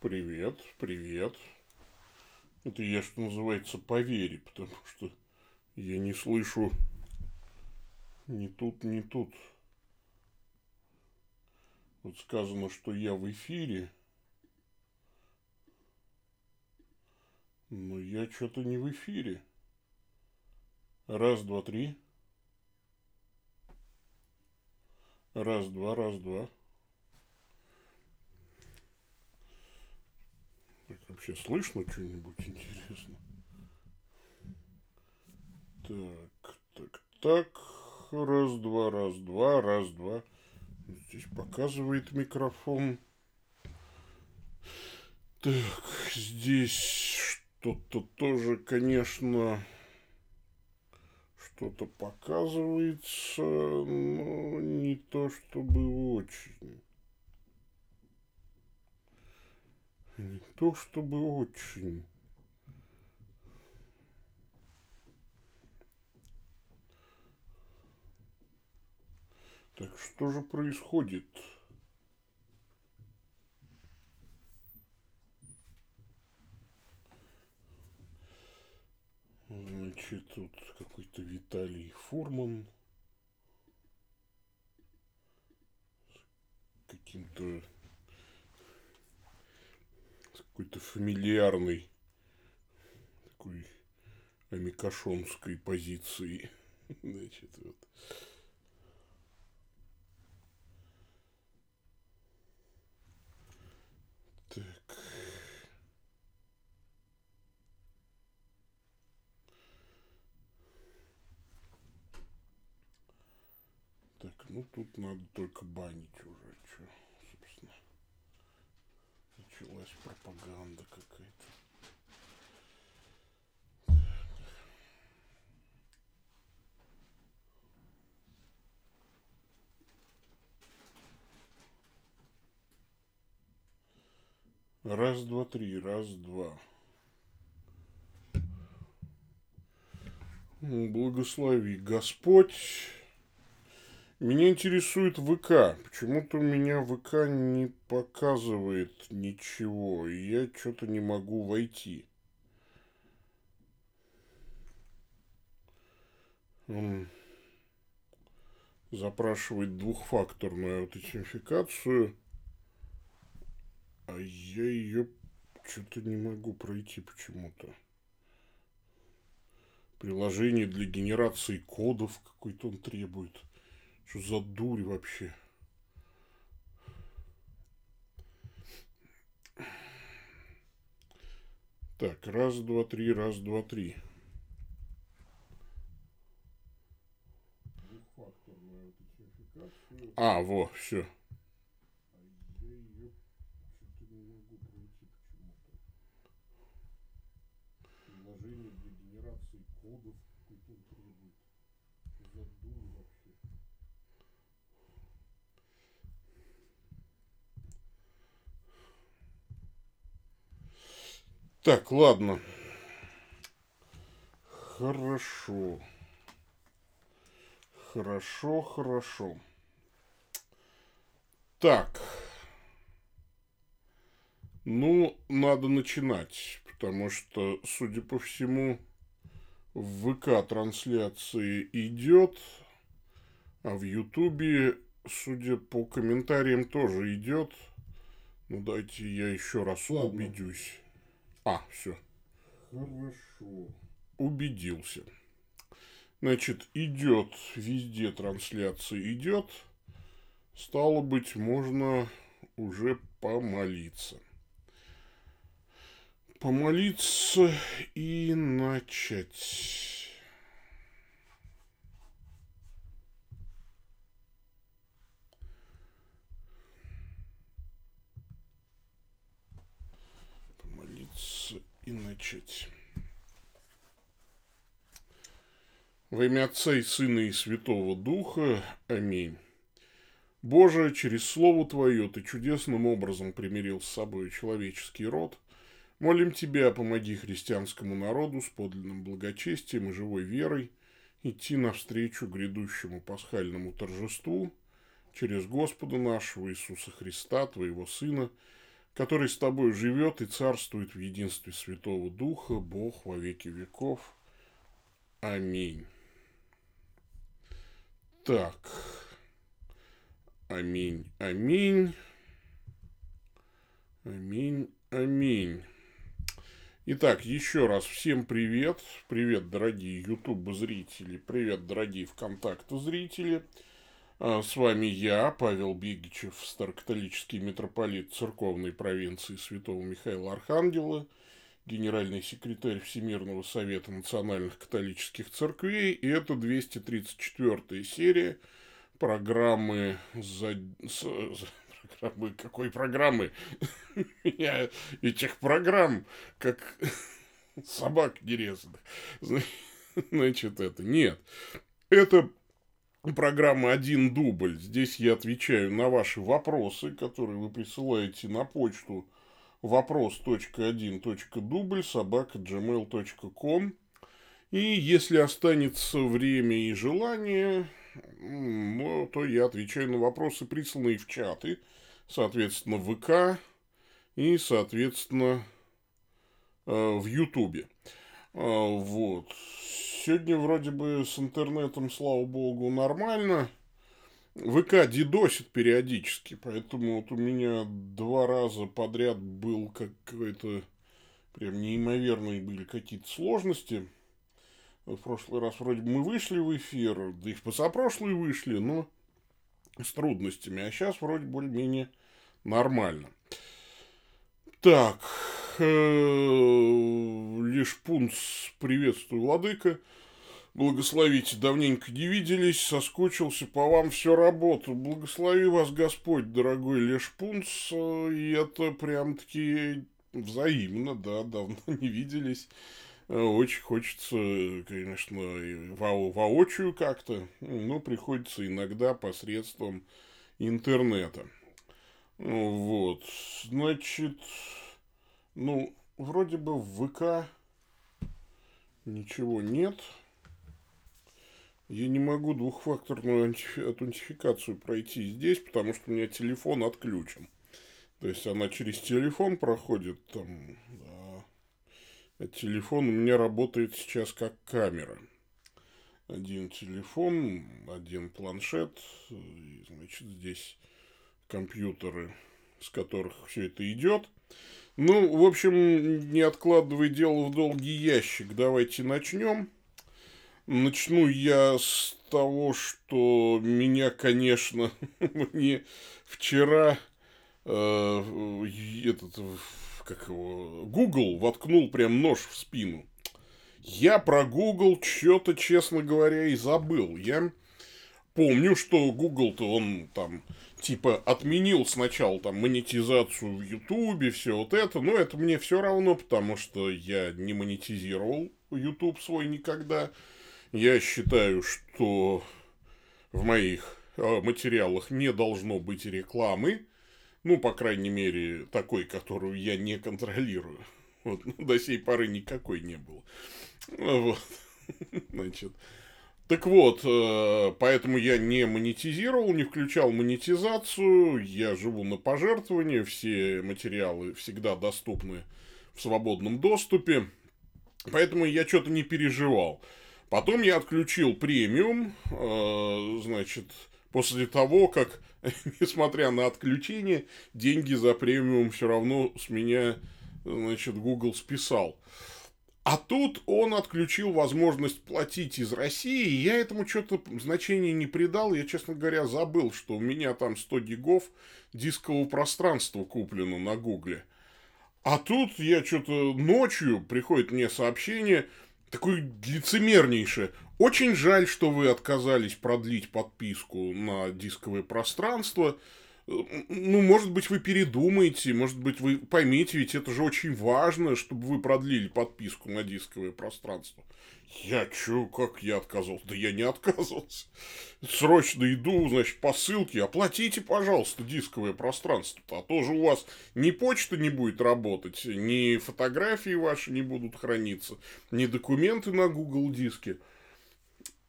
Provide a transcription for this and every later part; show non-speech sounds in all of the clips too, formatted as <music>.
Привет, привет. Это я, что называется, по вере, потому что я не слышу ни тут, ни тут. Вот сказано, что я в эфире, но я что-то не в эфире. Раз, два, три. Раз, два, раз, два. Так, вообще слышно что-нибудь интересно? Так, так, так. Раз, два, раз, два, раз, два. Здесь показывает микрофон. Так, здесь что-то тоже, конечно, что-то показывается, но не то чтобы очень. Не то чтобы очень. Так что же происходит? Значит, тут какой-то Виталий Фурман каким-то какой-то фамильярной такой амикашонской позиции. <laughs> Значит, вот. Так. Так, ну тут надо только банить уже, что, собственно. Началась пропаганда какая-то. Раз, два, три, раз, два. Благослови Господь. Меня интересует ВК. Почему-то у меня ВК не показывает ничего. Я что-то не могу войти. Он запрашивает двухфакторную аутентификацию. А я ее что-то не могу пройти почему-то. Приложение для генерации кодов какой-то он требует. Что за дурь вообще? Так, раз, два, три, раз, два, три. А, во, все. Так, ладно. Хорошо. Хорошо, хорошо. Так. Ну, надо начинать, потому что, судя по всему, в ВК трансляции идет, а в Ютубе, судя по комментариям, тоже идет. Ну, дайте я еще раз Ладно. убедюсь. А, все. Хорошо. Убедился. Значит, идет везде трансляция идет. Стало быть, можно уже помолиться. Помолиться и начать. И начать. Во имя Отца и Сына и Святого Духа. Аминь. Боже, через Слово Твое Ты чудесным образом примирил с собой человеческий род. Молим Тебя, помоги христианскому народу с подлинным благочестием и живой верой идти навстречу грядущему пасхальному торжеству через Господа нашего Иисуса Христа, Твоего Сына, который с тобой живет и царствует в единстве Святого Духа, Бог во веки веков. Аминь. Так. Аминь, аминь. Аминь, аминь. Итак, еще раз всем привет. Привет, дорогие YouTube зрители. Привет, дорогие ВКонтакте зрители. А, с вами я, Павел Бегичев, старокатолический митрополит церковной провинции Святого Михаила Архангела, генеральный секретарь Всемирного Совета Национальных Католических Церквей. И это 234 серия программы за... программы, какой программы? <laughs> Я этих программ, как собак нерезанных. <laughs> Значит, это нет. Это программа «Один дубль». Здесь я отвечаю на ваши вопросы, которые вы присылаете на почту вопрос.1.дубль собака gmail.com. И если останется время и желание, ну, то я отвечаю на вопросы, присланные в чаты – соответственно, в ВК и, соответственно, э, в Ютубе. А, вот. Сегодня вроде бы с интернетом, слава богу, нормально. ВК дедосит периодически, поэтому вот у меня два раза подряд был какой-то прям неимоверные были какие-то сложности. В прошлый раз вроде бы мы вышли в эфир, да и в позапрошлый вышли, но с трудностями. А сейчас вроде более-менее нормально. Так, э, лишь пункт приветствую, владыка. Благословите, давненько не виделись, соскучился по вам все работу. Благослови вас Господь, дорогой Леш Пунц, и это прям-таки взаимно, да, давно <laughs> не виделись. Очень хочется, конечно, во воочию как-то, но приходится иногда посредством интернета. Вот, значит, ну, вроде бы в ВК ничего нет. Я не могу двухфакторную аутентификацию пройти здесь, потому что у меня телефон отключен. То есть она через телефон проходит там. А телефон у меня работает сейчас как камера. Один телефон, один планшет, и, значит, здесь компьютеры, с которых все это идет. Ну, в общем, не откладывай дело в долгий ящик, давайте начнем. Начну я с того, что меня, конечно, <laughs> мне вчера э, этот, как его, Google воткнул прям нож в спину. Я про Google что-то, честно говоря, и забыл. Я помню, что Google-то он там типа отменил сначала там монетизацию в Ютубе, все вот это, но это мне все равно, потому что я не монетизировал YouTube свой никогда. Я считаю, что в моих э, материалах не должно быть рекламы, ну, по крайней мере, такой, которую я не контролирую. <laughs> Вот, ну, до сей поры никакой не было. Вот. <laughs> Значит, так вот, э, поэтому я не монетизировал, не включал монетизацию, я живу на пожертвования, все материалы всегда доступны в свободном доступе, поэтому я что-то не переживал. Потом я отключил премиум, э, значит, после того, как, <laughs> несмотря на отключение, деньги за премиум все равно с меня, значит, Google списал. А тут он отключил возможность платить из России, и я этому что-то значения не придал. Я, честно говоря, забыл, что у меня там 100 гигов дискового пространства куплено на Гугле. А тут я что-то ночью приходит мне сообщение, такое лицемернейшее. Очень жаль, что вы отказались продлить подписку на дисковое пространство ну, может быть, вы передумаете, может быть, вы поймите, ведь это же очень важно, чтобы вы продлили подписку на дисковое пространство. Я чё, как я отказался? Да я не отказывался. Срочно иду, значит, по ссылке, оплатите, пожалуйста, дисковое пространство. А то же у вас ни почта не будет работать, ни фотографии ваши не будут храниться, ни документы на Google диске.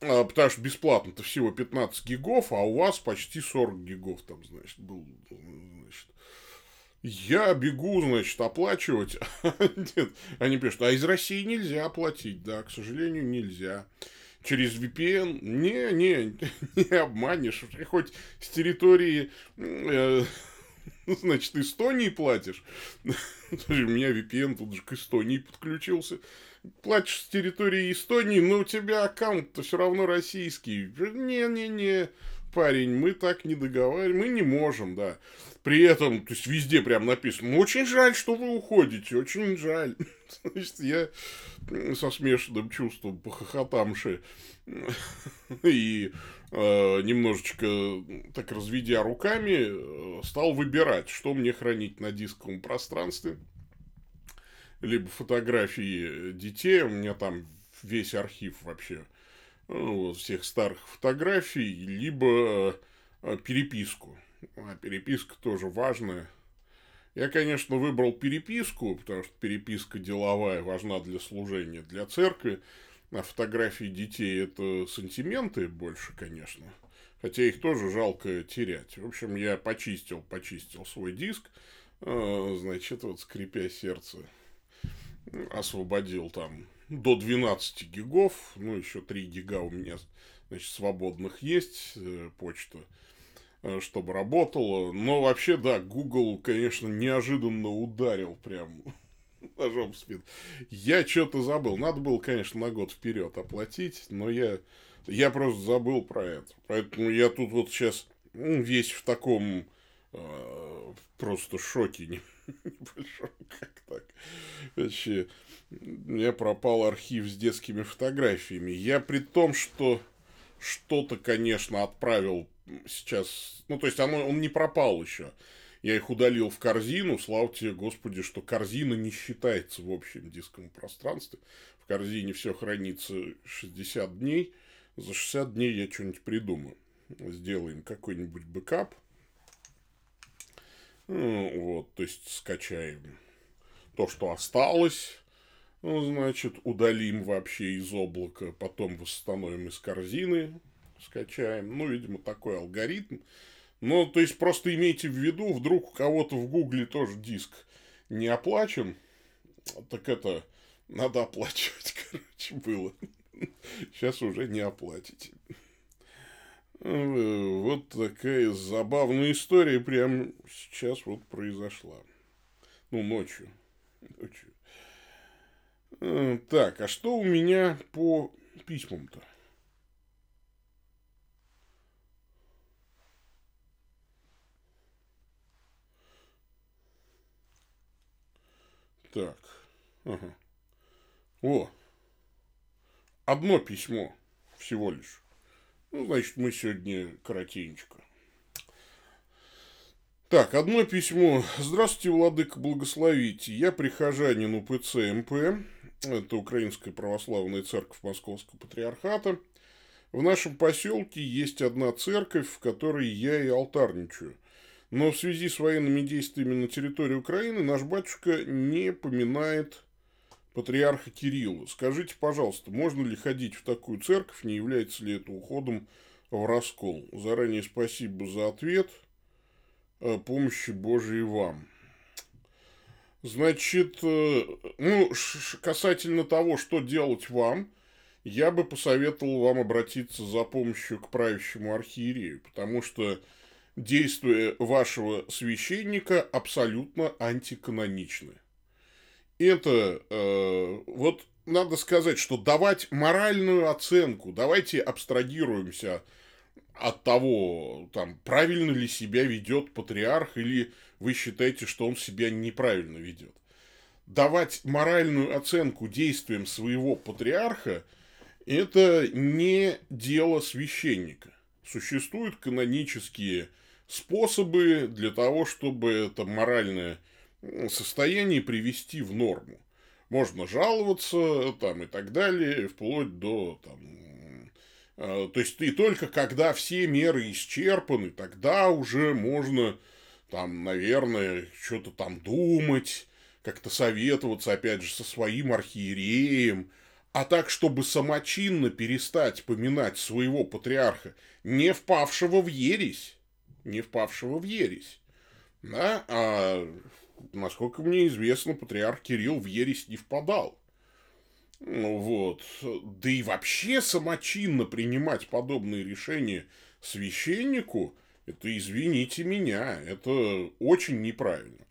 А, потому что бесплатно-то всего 15 гигов, а у вас почти 40 гигов там, значит, был, значит. Я бегу, значит, оплачивать. <laughs> Нет, они пишут, а из России нельзя оплатить. Да, к сожалению, нельзя. Через VPN? Не, не, <laughs> не обманешь. Хоть с территории, э, <laughs> значит, Эстонии платишь. У меня VPN тут же к Эстонии подключился. Платишь с территории Эстонии, но у тебя аккаунт-то все равно российский. Не-не-не, парень, мы так не договариваем, мы не можем, да. При этом, то есть везде прям написано, ну, очень жаль, что вы уходите, очень жаль. <laughs> Значит, я со смешанным чувством похохотамши <laughs> и э, немножечко так разведя руками, стал выбирать, что мне хранить на дисковом пространстве. Либо фотографии детей, у меня там весь архив вообще ну, всех старых фотографий, либо э, переписку. А переписка тоже важная. Я, конечно, выбрал переписку, потому что переписка деловая важна для служения, для церкви. А фотографии детей это сантименты больше, конечно. Хотя их тоже жалко терять. В общем, я почистил, почистил свой диск. Э, значит, вот скрипя сердце, освободил там до 12 гигов, ну, еще 3 гига у меня, значит, свободных есть, э, почта, э, чтобы работала. Но вообще, да, Google, конечно, неожиданно ударил прям <laughs> ножом в. Я что-то забыл. Надо было, конечно, на год вперед оплатить, но я, я просто забыл про это. Поэтому я тут вот сейчас ну, весь в таком э, просто шоке <laughs> небольшом. Как так? Вообще, меня пропал архив с детскими фотографиями. Я при том, что что-то, конечно, отправил сейчас... Ну, то есть, оно, он не пропал еще. Я их удалил в корзину. Слава тебе, Господи, что корзина не считается в общем дисковом пространстве. В корзине все хранится 60 дней. За 60 дней я что-нибудь придумаю. Сделаем какой-нибудь бэкап. Ну, вот, то есть, скачаем то, что осталось ну, значит, удалим вообще из облака, потом восстановим из корзины, скачаем. Ну, видимо, такой алгоритм. Ну, то есть, просто имейте в виду, вдруг у кого-то в Гугле тоже диск не оплачен, так это надо оплачивать, <laughs> короче, было. Сейчас уже не оплатите. Вот такая забавная история прямо сейчас вот произошла. Ну, ночью. Ночью. Так, а что у меня по письмам-то? Так. Ага. О. Одно письмо всего лишь. Ну, значит, мы сегодня коротенько. Так, одно письмо. Здравствуйте, Владыка, благословите. Я прихожанин УПЦ МП это Украинская Православная Церковь Московского Патриархата. В нашем поселке есть одна церковь, в которой я и алтарничаю. Но в связи с военными действиями на территории Украины наш батюшка не поминает патриарха Кирилла. Скажите, пожалуйста, можно ли ходить в такую церковь, не является ли это уходом в раскол? Заранее спасибо за ответ. Э, помощи Божией вам. Значит, э, ну, касательно того, что делать вам, я бы посоветовал вам обратиться за помощью к правящему архиерею, потому что действия вашего священника абсолютно антиканоничны. Это э, вот надо сказать, что давать моральную оценку, давайте абстрагируемся от того, там, правильно ли себя ведет патриарх или вы считаете, что он себя неправильно ведет. Давать моральную оценку действиям своего патриарха – это не дело священника. Существуют канонические способы для того, чтобы это моральное состояние привести в норму. Можно жаловаться там, и так далее, вплоть до там, э, то есть, и только когда все меры исчерпаны, тогда уже можно там, наверное, что-то там думать, как-то советоваться, опять же, со своим архиереем, а так, чтобы самочинно перестать поминать своего патриарха, не впавшего в ересь, не впавшего в ересь. Да? А насколько мне известно, патриарх Кирилл в ересь не впадал. Ну вот. Да и вообще самочинно принимать подобные решения священнику, это, извините меня, это очень неправильно.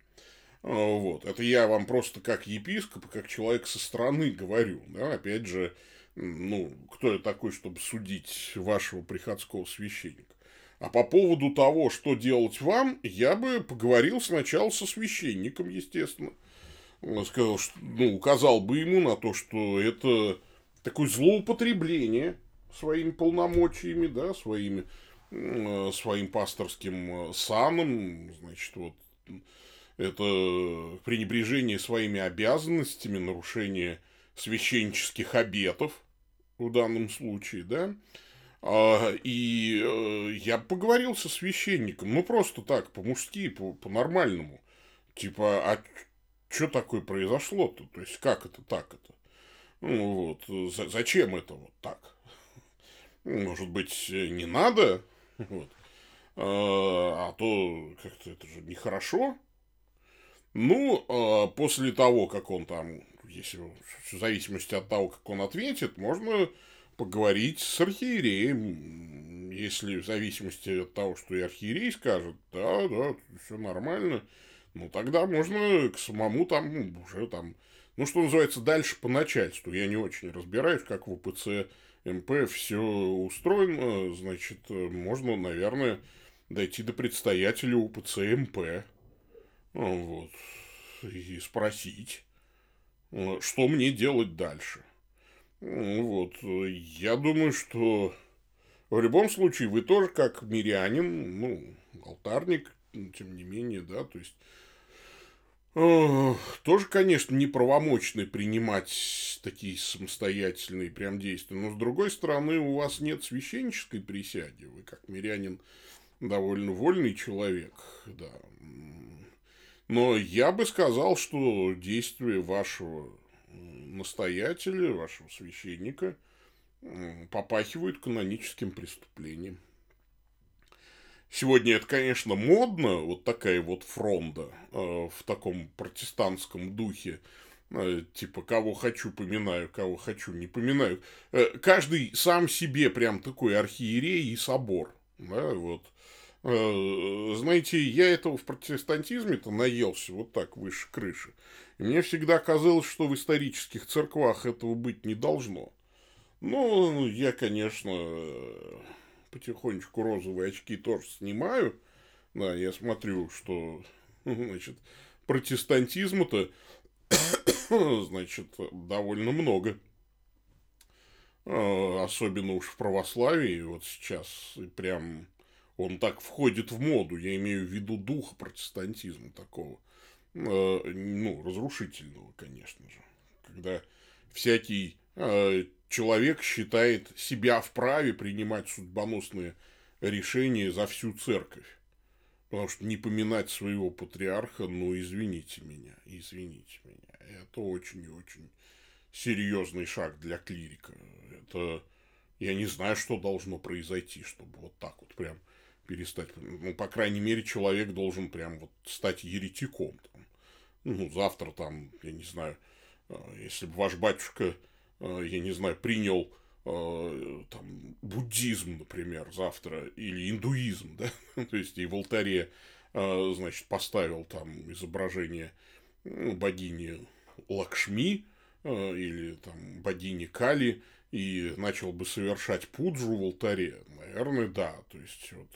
А, вот. Это я вам просто как епископ, как человек со стороны говорю. Да? Опять же, ну, кто я такой, чтобы судить вашего приходского священника? А по поводу того, что делать вам, я бы поговорил сначала со священником, естественно. Сказал, что, ну, указал бы ему на то, что это такое злоупотребление своими полномочиями, да, своими, своим пасторским саном, значит, вот, это пренебрежение своими обязанностями, нарушение священнических обетов в данном случае, да, а, и э, я поговорил со священником, ну просто так, по-мужски, по-нормальному. Типа, а что такое произошло-то? То есть, как это так это? Ну вот, за зачем это вот так? Может быть, не надо? Вот. А, а то как-то это же нехорошо. Ну, а после того, как он там, если в зависимости от того, как он ответит, можно поговорить с архиереем, если в зависимости от того, что и архиерей скажет, да, да, все нормально, ну, тогда можно к самому там уже там, ну, что называется, дальше по начальству. Я не очень разбираюсь, как в УПЦ МП все устроено, значит, можно, наверное, дойти до предстоятеля УПЦ МП, вот, и спросить, что мне делать дальше. Вот, я думаю, что в любом случае вы тоже как мирянин, ну, алтарник, тем не менее, да, то есть э, тоже, конечно, неправомочны принимать такие самостоятельные прям действия, но с другой стороны у вас нет священнической присяги, вы как мирянин довольно вольный человек, да. Но я бы сказал, что действия вашего настоятеля, вашего священника, попахивают каноническим преступлением. Сегодня это, конечно, модно, вот такая вот фронда э, в таком протестантском духе, э, типа кого хочу поминаю, кого хочу не поминаю. Э, каждый сам себе прям такой архиерей и собор, да, вот. Э, знаете, я этого в протестантизме-то наелся вот так выше крыши. Мне всегда казалось, что в исторических церквах этого быть не должно. Ну, я, конечно, потихонечку розовые очки тоже снимаю. Да, я смотрю, что, <laughs> значит, протестантизма-то, <coughs> значит, довольно много. А, особенно уж в православии. Вот сейчас прям он так входит в моду. Я имею в виду духа протестантизма такого. Э, ну, разрушительного, конечно же. Когда всякий э, человек считает себя вправе принимать судьбоносные решения за всю церковь. Потому что не поминать своего патриарха, ну, извините меня, извините меня. Это очень и очень серьезный шаг для клирика. Это я не знаю, что должно произойти, чтобы вот так вот прям перестать. Ну, по крайней мере, человек должен прям вот стать еретиком. Там ну, завтра там, я не знаю, э, если бы ваш батюшка, я не знаю, принял э, там, буддизм, например, завтра, или индуизм, да, <laughs> то есть и в алтаре, значит, поставил там изображение ну, богини Лакшми или там богини Кали и начал бы совершать пуджу в алтаре, наверное, да, то есть вот,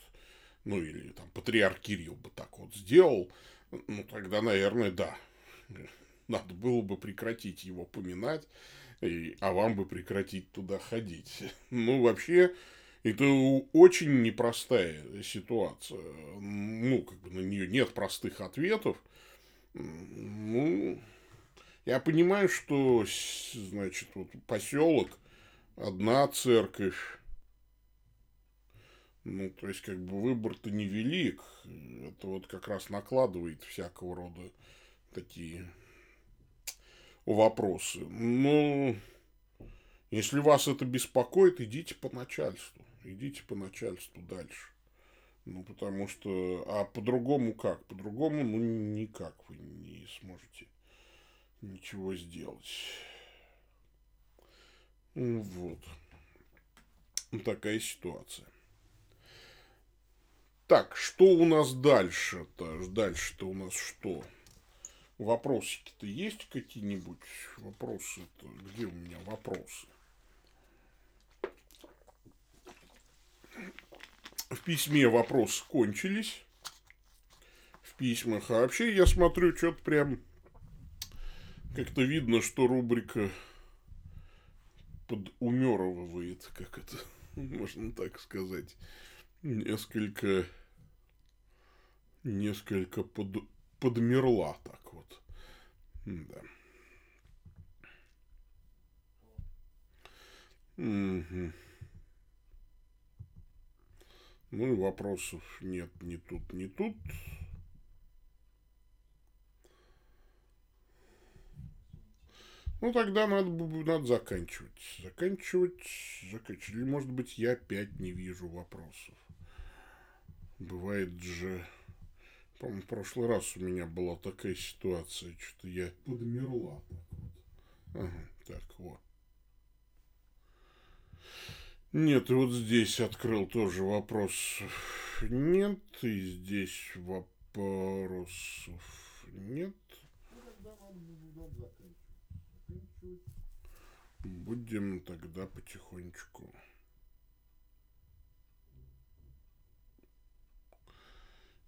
ну или там патриарх Кирилл бы так вот сделал, ну, тогда, наверное, да. <laughs> Надо было бы прекратить его поминать, и, а вам бы прекратить туда ходить. <laughs> Ну, вообще, это очень непростая ситуация. Ну, как бы на нее нет простых ответов. Ну, я понимаю, что, значит, вот поселок, одна церковь, ну, то есть, как бы выбор-то невелик. Это вот как раз накладывает всякого рода такие вопросы. Но если вас это беспокоит, идите по начальству. Идите по начальству дальше. Ну, потому что... А по-другому как? По-другому, ну, никак вы не сможете ничего сделать. Вот. Такая ситуация. Так, что у нас дальше-то? Дальше-то у нас что? Вопросики-то есть какие-нибудь? Вопросы-то? Где у меня вопросы? В письме вопросы кончились. В письмах. А вообще я смотрю, что-то прям как-то видно, что рубрика подумеровывает, как это <laughs> можно так сказать, несколько, несколько под, подмерла так вот. Да. Угу. Ну и вопросов нет ни тут, ни тут. Ну, тогда надо, надо заканчивать. Заканчивать, заканчивать. Или, может быть, я опять не вижу вопросов. Бывает же... По-моему, в прошлый раз у меня была такая ситуация, что-то я подмерла. Ага, так вот. Нет, и вот здесь открыл тоже вопрос. Нет, и здесь вопросов нет. Будем тогда потихонечку.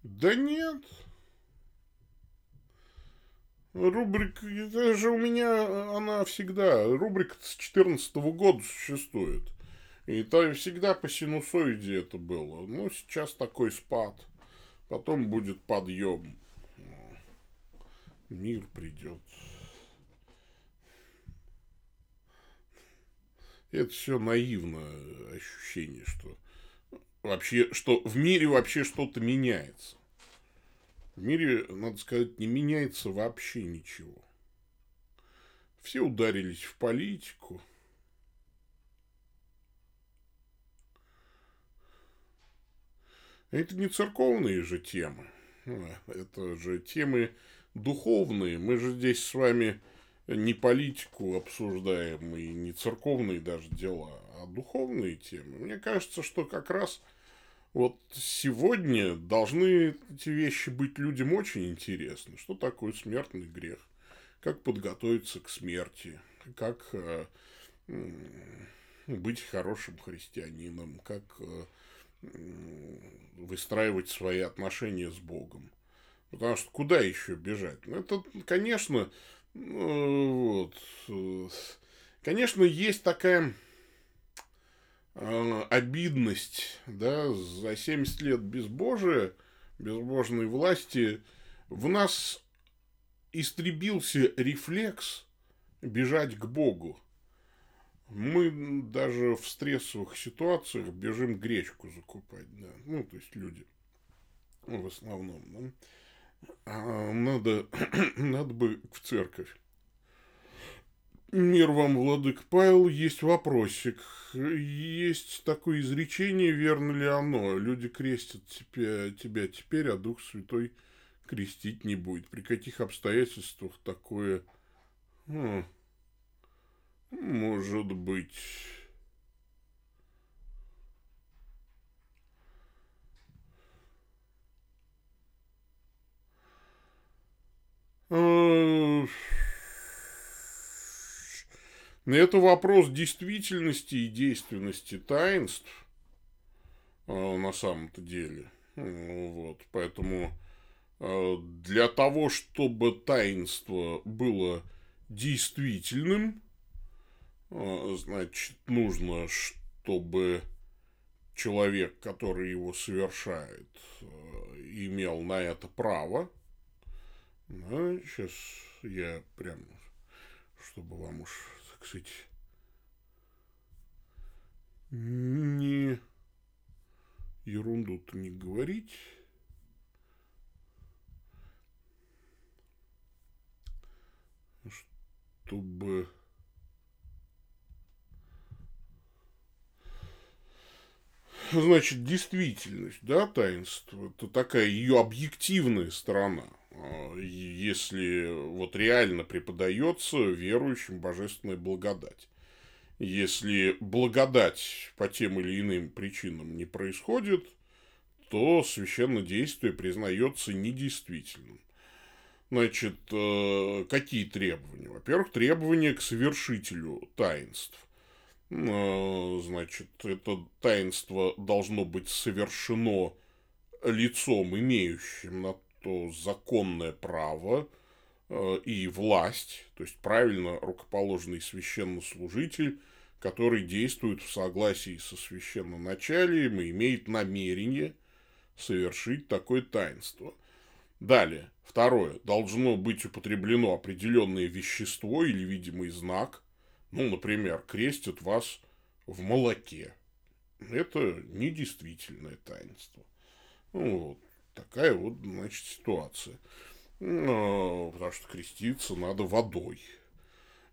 Да нет. Рубрика, это же у меня, она всегда, рубрика с 2014 года существует. И то всегда по синусоиде это было. Ну, сейчас такой спад. Потом будет подъем. Мир придет. Это все наивное ощущение, что вообще, что в мире вообще что-то меняется. В мире, надо сказать, не меняется вообще ничего. Все ударились в политику – Это не церковные же темы. Это же темы духовные. Мы же здесь с вами не политику обсуждаем и не церковные даже дела, а духовные темы. Мне кажется, что как раз вот сегодня должны эти вещи быть людям очень интересны. Что такое смертный грех? Как подготовиться к смерти? Как э, быть хорошим христианином? Как э, выстраивать свои отношения с Богом. Потому что куда еще бежать? Ну, это, конечно, ну, вот, конечно, есть такая э, обидность, да, за 70 лет безбожия, безбожной власти в нас истребился рефлекс бежать к Богу. Мы даже в стрессовых ситуациях бежим гречку закупать, да. Ну, то есть люди в основном, да. А надо, <clears throat> надо бы в церковь. Мир вам, Владык Павел, есть вопросик. Есть такое изречение, верно ли оно? Люди крестят тебя, тебя теперь, а Дух Святой крестить не будет. При каких обстоятельствах такое... Ну, может быть. А, это вопрос действительности и действенности таинств а, на самом-то деле. Вот, поэтому а, для того, чтобы таинство было действительным, а, значит, нужно, чтобы человек, который его совершает, э, имел на это право. Да, сейчас я прям, чтобы вам уж, сказать, не ерунду-то не говорить. Чтобы Значит, действительность, да, таинство, это такая ее объективная сторона. А, если вот реально преподается верующим божественная благодать. Если благодать по тем или иным причинам не происходит, то священное действие признается недействительным. Значит, э, какие требования? Во-первых, требования к совершителю таинств. Э, значит, это таинство должно быть совершено лицом, имеющим на то законное право э, и власть, то есть правильно рукоположенный священнослужитель, который действует в согласии со священноначалием и имеет намерение совершить такое таинство – Далее, второе, должно быть употреблено определенное вещество или видимый знак, ну, например, крестят вас в молоке. Это недействительное таинство. Ну, вот такая вот, значит, ситуация. Ну, потому что креститься надо водой.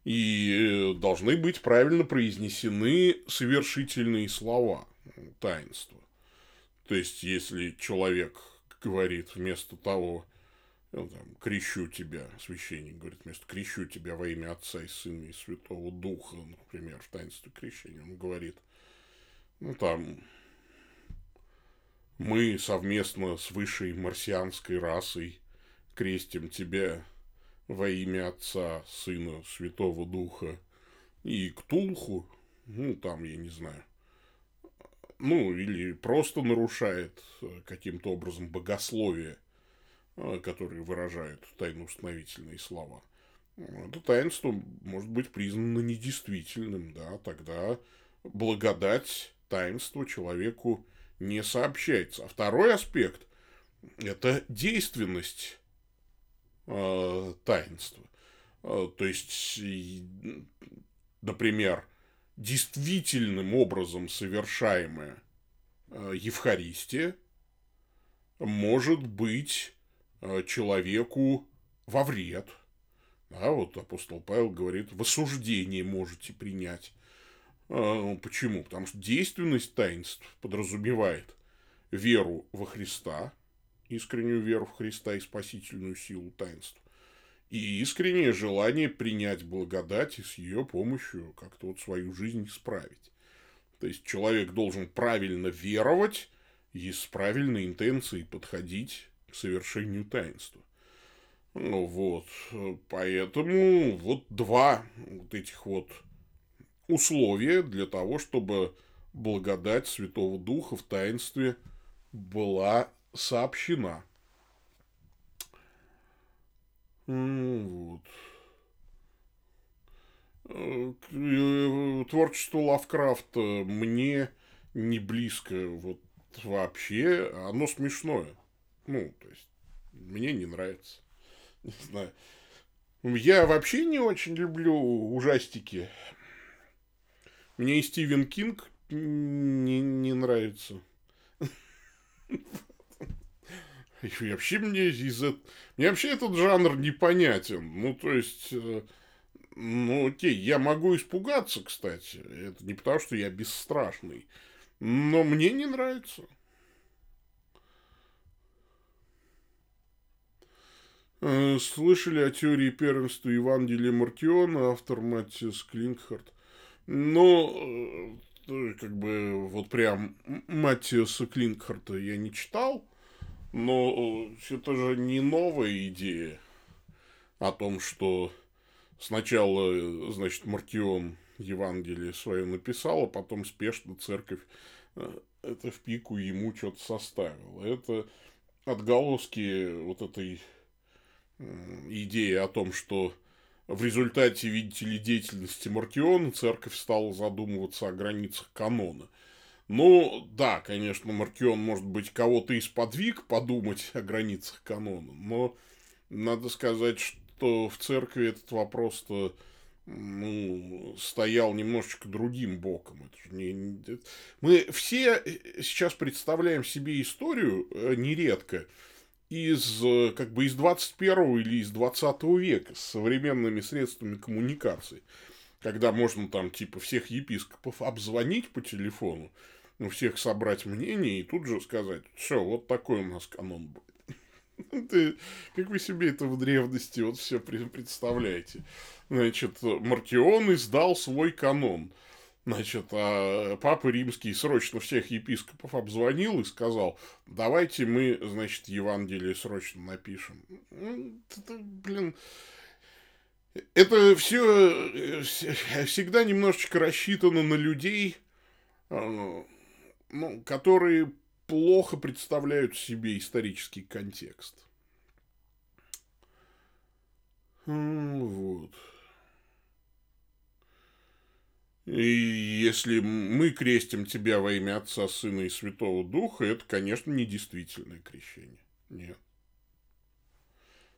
И должны быть правильно произнесены совершительные слова таинства. То есть, если человек говорит вместо того, ну, там, крещу тебя, священник говорит, вместо крещу тебя во имя Отца и Сына и Святого Духа, например, в таинстве крещения, он говорит, ну, там, мы совместно с высшей марсианской расой крестим тебя во имя Отца, Сына, Святого Духа и Ктулху, ну, там, я не знаю, ну, или просто нарушает э, каким-то образом богословие, э, которое выражает тайноустановительные слова, это таинство может быть признано недействительным, да, тогда благодать таинства человеку не сообщается. А второй аспект – это действенность э, таинства. Э, то есть, например, действительным образом совершаемая э, Евхаристия может быть э, человеку во вред. Да, вот апостол Павел говорит, в осуждение можете принять. Э, ну, почему? Потому что действенность таинств подразумевает веру во Христа, искреннюю веру в Христа и спасительную силу таинств, и искреннее желание принять благодать и с ее помощью как-то вот свою жизнь исправить. То есть человек должен правильно веровать и с правильной интенцией подходить к совершению таинства. Ну вот, поэтому вот два вот этих вот условия для того, чтобы благодать Святого Духа в таинстве была сообщена – вот. Э, творчество Лавкрафта мне не близко вот вообще. Оно смешное. Ну, то есть, мне не нравится. Не знаю. Я вообще не очень люблю ужастики. Мне и Стивен Кинг не, не нравится. И вообще мне из Мне вообще этот жанр непонятен. Ну, то есть, э, ну, окей, я могу испугаться, кстати. Это не потому, что я бесстрашный. Но мне не нравится. Э, слышали о теории первенства Евангелия Мартиона, автор Матиас Клинкхарт. Но, э, как бы, вот прям Матиаса Клинкхарта я не читал. Но это же не новая идея о том, что сначала, э, значит, Маркион Евангелие свое написал, а потом спешно церковь э, это в пику ему что-то составила. Это отголоски вот этой идеи о том, что в результате, видите ли, деятельности Маркиона церковь стала задумываться о границах канона – ну, да, конечно, Маркион, может быть, кого-то исподвиг подумать о границах канона, но надо сказать, что в церкви этот вопрос-то ну, стоял немножечко другим боком. Это не, Мы все сейчас представляем себе историю э, нередко из, э, как бы из 21 или из 20 века с современными средствами коммуникации, когда можно там типа всех епископов обзвонить по телефону, у всех собрать мнение и тут же сказать, все, вот такой у нас канон будет. <laughs> Ты, как вы себе это в древности вот все представляете? Значит, Маркион издал свой канон. Значит, а Папа Римский срочно всех епископов обзвонил и сказал, давайте мы, значит, Евангелие срочно напишем. Ну, это, блин, это все всегда немножечко рассчитано на людей, а, ну, которые плохо представляют себе исторический контекст. Вот. И если мы крестим тебя во имя Отца, Сына и Святого Духа, это, конечно, не действительное крещение. Нет.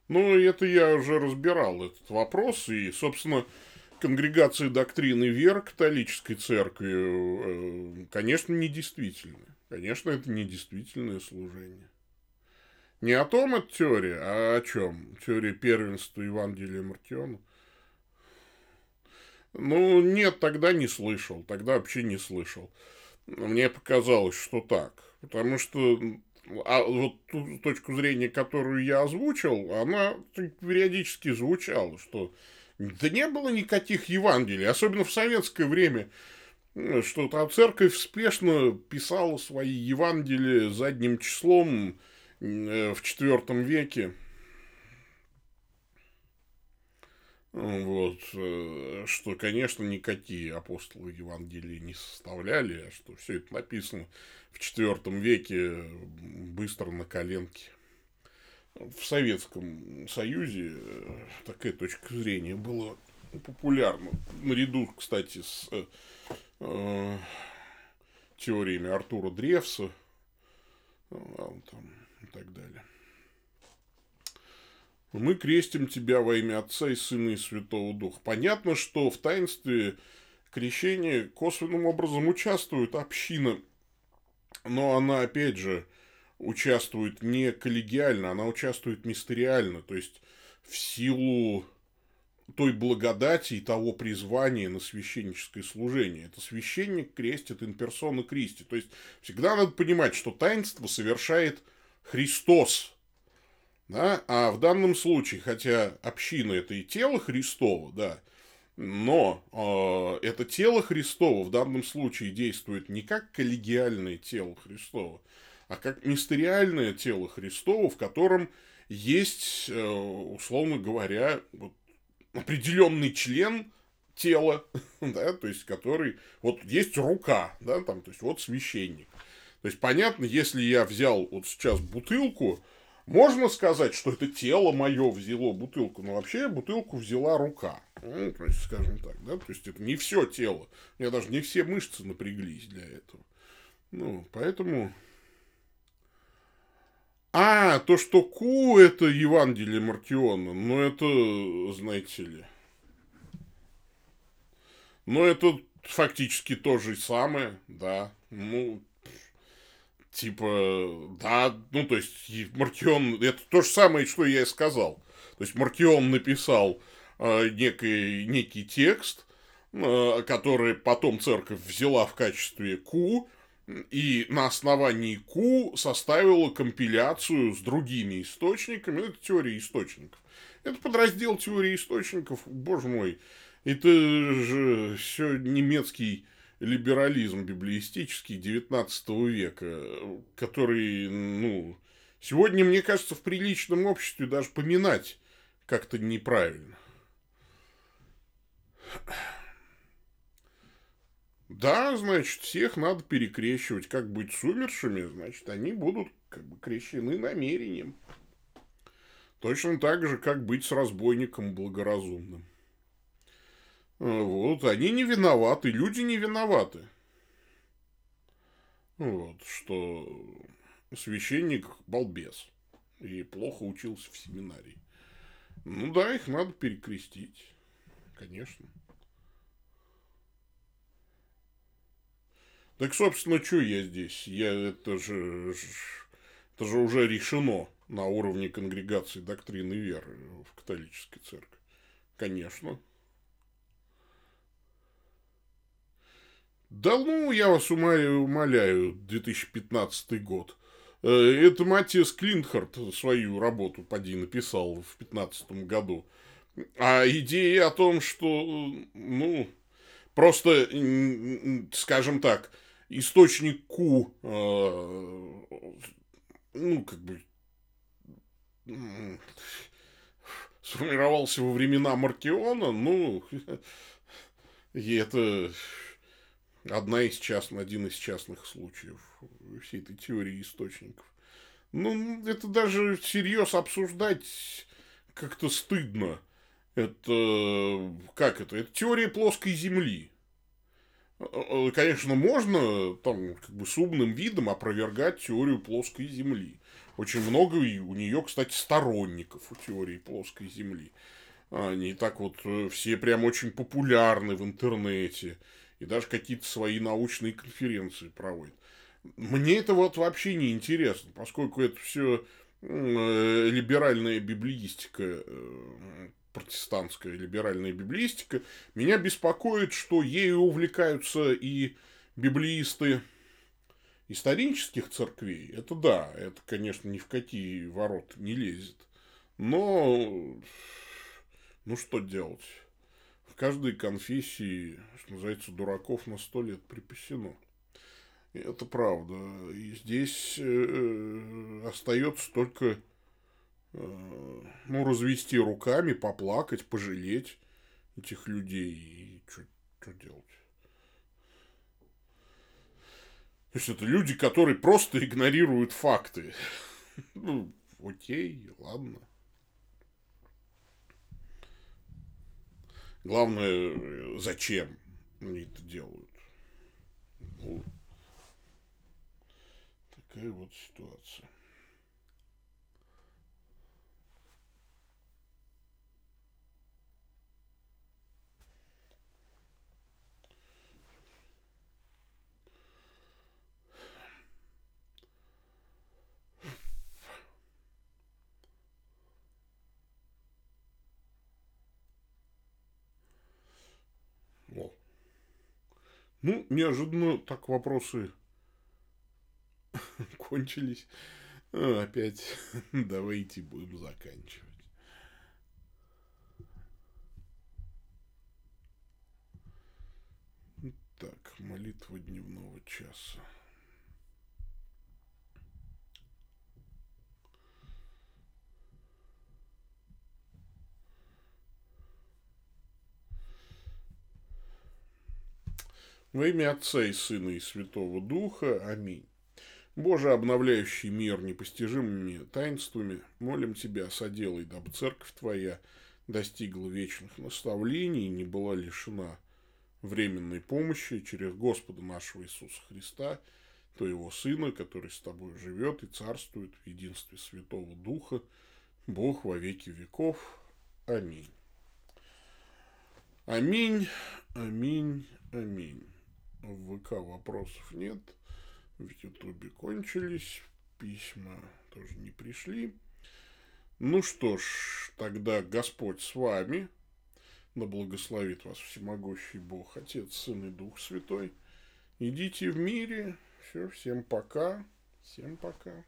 Ну, это я уже разбирал этот вопрос, и, собственно, конгрегации доктрины вер католической церкви, э, конечно, недействительны. Конечно, это недействительное служение. Не о том это теория, а о чем? Теория первенства Евангелия Мартиона. Ну, нет, тогда не слышал, тогда вообще не слышал. Мне показалось, что так. Потому что а вот ту точку зрения, которую я озвучил, она периодически звучала, что да не было никаких Евангелий, особенно в советское время, что там церковь спешно писала свои Евангелия задним числом э, в IV веке. Вот, э, что, конечно, никакие апостолы Евангелия не составляли, а что все это написано в IV веке быстро на коленке. В Советском Союзе э, такая точка зрения была популярна. Наряду, кстати, с э, теориями Артура Древса э, там, и так далее. Мы крестим тебя во имя Отца и Сына и Святого Духа. Понятно, что в таинстве крещения косвенным образом участвует община, но она, опять же, участвует не коллегиально, она участвует мистериально, то есть в силу той благодати и того призвания на священническое служение. Это священник крестит инперсона Кристи. То есть всегда надо понимать, что таинство совершает Христос, да? А в данном случае, хотя община это и тело Христово, да, но э, это тело Христово в данном случае действует не как коллегиальное тело Христово, а как мистериальное тело Христово, в котором есть, э, условно говоря, вот, определенный член тела, <laughs> да, то есть который, вот есть рука, да, там, то есть вот священник. То есть понятно, если я взял вот сейчас бутылку, можно сказать, что это тело мое взяло бутылку, но вообще бутылку взяла рука. Ну, то есть, скажем так, да, то есть это не все тело. У меня даже не все мышцы напряглись для этого. Ну, поэтому... А, то, что Ку это Евангелие Мартиона, ну это, знаете ли... Ну, это фактически то же самое, да. Ну, Типа, да, ну, то есть, Маркион, это то же самое, что я и сказал. То есть, Маркион написал э, некий, некий текст, э, который потом церковь взяла в качестве Ку, и на основании Ку составила компиляцию с другими источниками. Это теория источников. Это подраздел теории источников, боже мой, это же все немецкий либерализм библиистический XIX века, который, ну, сегодня, мне кажется, в приличном обществе даже поминать как-то неправильно. Да, значит, всех надо перекрещивать. Как быть с умершими, значит, они будут как бы крещены намерением. Точно так же, как быть с разбойником благоразумным. Вот, они не виноваты, люди не виноваты. Вот, что священник балбес и плохо учился в семинарии. Ну да, их надо перекрестить, конечно. Так, собственно, что я здесь? Я это же, это же уже решено на уровне конгрегации доктрины веры в католической церкви. Конечно. Да ну, я вас умоляю, умоляю 2015 год. Э, это Матиас Клинхард свою работу поди написал в 2015 году. А идея о том, что, ну, просто, скажем так, источник Q, э, ну, как бы, сформировался во времена Маркиона, ну, <laughs> и это одна из частных, один из частных случаев всей этой теории источников. Ну, это даже всерьез обсуждать как-то стыдно. Это, как это? Это теория плоской Земли. Конечно, можно там как бы с умным видом опровергать теорию плоской Земли. Очень много и у нее, кстати, сторонников у теории плоской Земли. Они так вот э, все прям очень популярны в интернете. И даже какие-то свои научные конференции проводят. Мне это вот вообще не интересно, поскольку это все э, либеральная библиистика, э, протестантская либеральная библиистика, меня беспокоит, что ею увлекаются и библиисты исторических церквей. Это да, это, конечно, ни в какие ворота не лезет. Но, ну что делать? В каждой конфессии, что называется, дураков на сто лет припасено. Это правда. И здесь э, остается только э, ну, развести руками, поплакать, пожалеть этих людей. И что делать? То есть это люди, которые просто игнорируют факты. <laughs> Ну, окей, ладно. Главное, зачем они это делают. Ну, такая вот ситуация. Ну, неожиданно так вопросы <laughs> кончились. А, опять <laughs> давайте будем заканчивать. Так, молитва дневного часа. Во имя Отца и Сына и Святого Духа. Аминь. Боже, обновляющий мир непостижимыми таинствами, молим Тебя, соделай, дабы Церковь Твоя достигла вечных наставлений и не была лишена временной помощи через Господа нашего Иисуса Христа, Твоего Сына, который с Тобой живет и царствует в единстве Святого Духа, Бог во веки веков. Аминь. Аминь, аминь, аминь. В ВК вопросов нет. В Ютубе кончились. Письма тоже не пришли. Ну что ж, тогда Господь с вами. Да благословит вас всемогущий Бог, Отец, Сын и Дух Святой. Идите в мире. Все, всем пока. Всем пока.